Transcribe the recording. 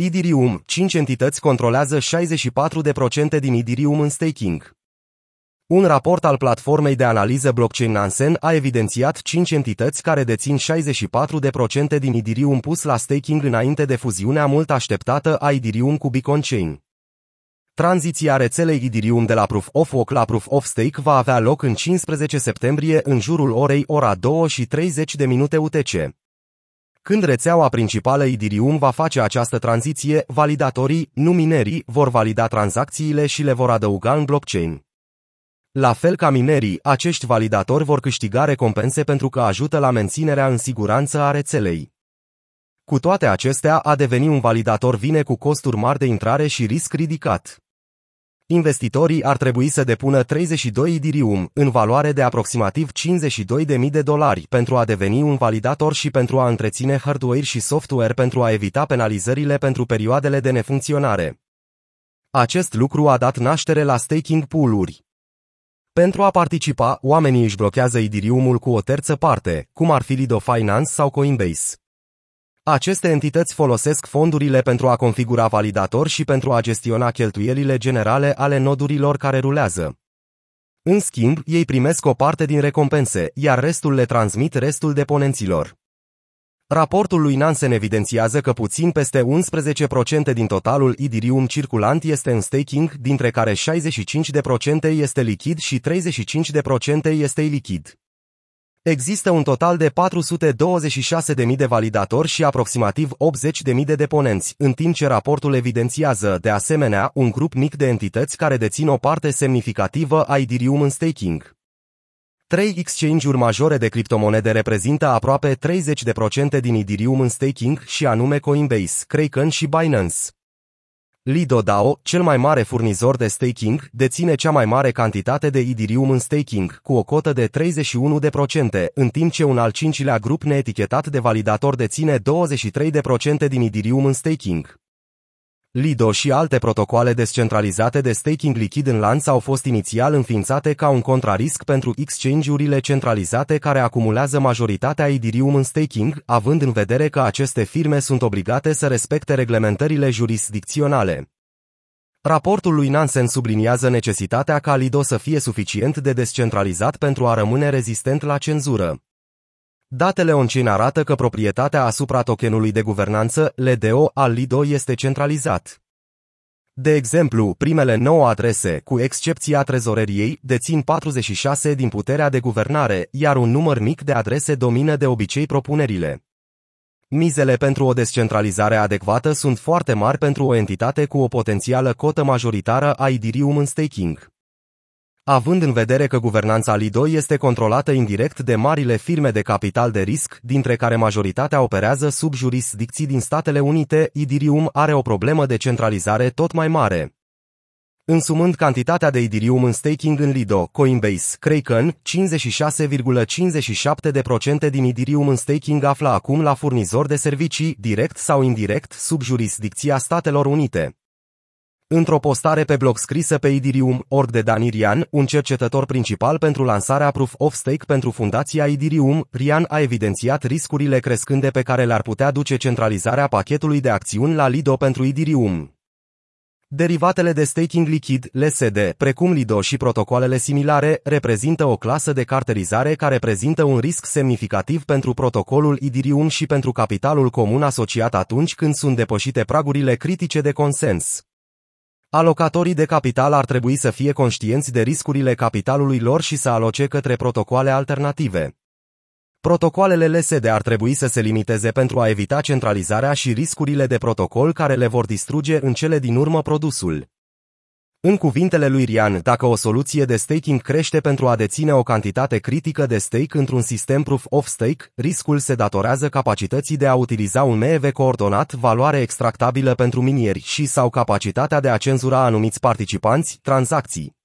Idirium, 5 entități controlează 64% din Idirium în staking. Un raport al platformei de analiză blockchain Nansen a evidențiat 5 entități care dețin 64% din Idirium pus la staking înainte de fuziunea mult așteptată a Idirium cu Beacon Chain. Tranziția rețelei Idirium de la Proof of Work la Proof of Stake va avea loc în 15 septembrie în jurul orei ora 2 și 30 de minute UTC. Când rețeaua principală Idirium va face această tranziție, validatorii, nu minerii, vor valida tranzacțiile și le vor adăuga în blockchain. La fel ca minerii, acești validatori vor câștiga recompense pentru că ajută la menținerea în siguranță a rețelei. Cu toate acestea, a deveni un validator vine cu costuri mari de intrare și risc ridicat. Investitorii ar trebui să depună 32 Idirium, în valoare de aproximativ 52.000 de dolari, pentru a deveni un validator și pentru a întreține hardware și software pentru a evita penalizările pentru perioadele de nefuncționare. Acest lucru a dat naștere la staking pool-uri. Pentru a participa, oamenii își blochează Idiriumul cu o terță parte, cum ar fi Lido Finance sau Coinbase. Aceste entități folosesc fondurile pentru a configura validator și pentru a gestiona cheltuielile generale ale nodurilor care rulează. În schimb, ei primesc o parte din recompense, iar restul le transmit restul deponenților. Raportul lui Nansen evidențiază că puțin peste 11% din totalul Idirium circulant este în staking, dintre care 65% este lichid și 35% este ilichid. Există un total de 426.000 de validatori și aproximativ 80.000 de deponenți, în timp ce raportul evidențiază, de asemenea, un grup mic de entități care dețin o parte semnificativă a Idirium în staking. Trei exchange-uri majore de criptomonede reprezintă aproape 30% din Idirium în staking și anume Coinbase, Kraken și Binance. Lido DAO, cel mai mare furnizor de staking, deține cea mai mare cantitate de Idirium în staking, cu o cotă de 31%, în timp ce un al cincilea grup neetichetat de validator deține 23% din Idirium în staking. Lido și alte protocoale descentralizate de staking lichid în lanț au fost inițial înființate ca un contrarisc pentru exchange-urile centralizate care acumulează majoritatea Ethereum în staking, având în vedere că aceste firme sunt obligate să respecte reglementările jurisdicționale. Raportul lui Nansen subliniază necesitatea ca Lido să fie suficient de descentralizat pentru a rămâne rezistent la cenzură. Datele on-chain arată că proprietatea asupra tokenului de guvernanță, LDO, al Lido este centralizat. De exemplu, primele 9 adrese, cu excepția trezoreriei, dețin 46 din puterea de guvernare, iar un număr mic de adrese domină de obicei propunerile. Mizele pentru o descentralizare adecvată sunt foarte mari pentru o entitate cu o potențială cotă majoritară a Idirium în staking având în vedere că guvernanța Lido este controlată indirect de marile firme de capital de risc, dintre care majoritatea operează sub jurisdicții din Statele Unite, Idirium are o problemă de centralizare tot mai mare. Însumând cantitatea de Idirium în staking în Lido, Coinbase, Kraken, 56,57% din Idirium în staking află acum la furnizor de servicii, direct sau indirect, sub jurisdicția Statelor Unite. Într-o postare pe blog scrisă pe Idirium, org de Dan Irian, un cercetător principal pentru lansarea Proof of Stake pentru fundația Idirium, Rian a evidențiat riscurile crescânde pe care le-ar putea duce centralizarea pachetului de acțiuni la Lido pentru Idirium. Derivatele de staking lichid, LSD, precum Lido și protocoalele similare, reprezintă o clasă de carterizare care prezintă un risc semnificativ pentru protocolul Idirium și pentru capitalul comun asociat atunci când sunt depășite pragurile critice de consens. Alocatorii de capital ar trebui să fie conștienți de riscurile capitalului lor și să aloce către protocoale alternative. Protocoalele LSD ar trebui să se limiteze pentru a evita centralizarea și riscurile de protocol care le vor distruge în cele din urmă produsul. În cuvintele lui Rian, dacă o soluție de staking crește pentru a deține o cantitate critică de stake într-un sistem proof of stake, riscul se datorează capacității de a utiliza un MEV coordonat, valoare extractabilă pentru minieri și sau capacitatea de a cenzura anumiți participanți, tranzacții.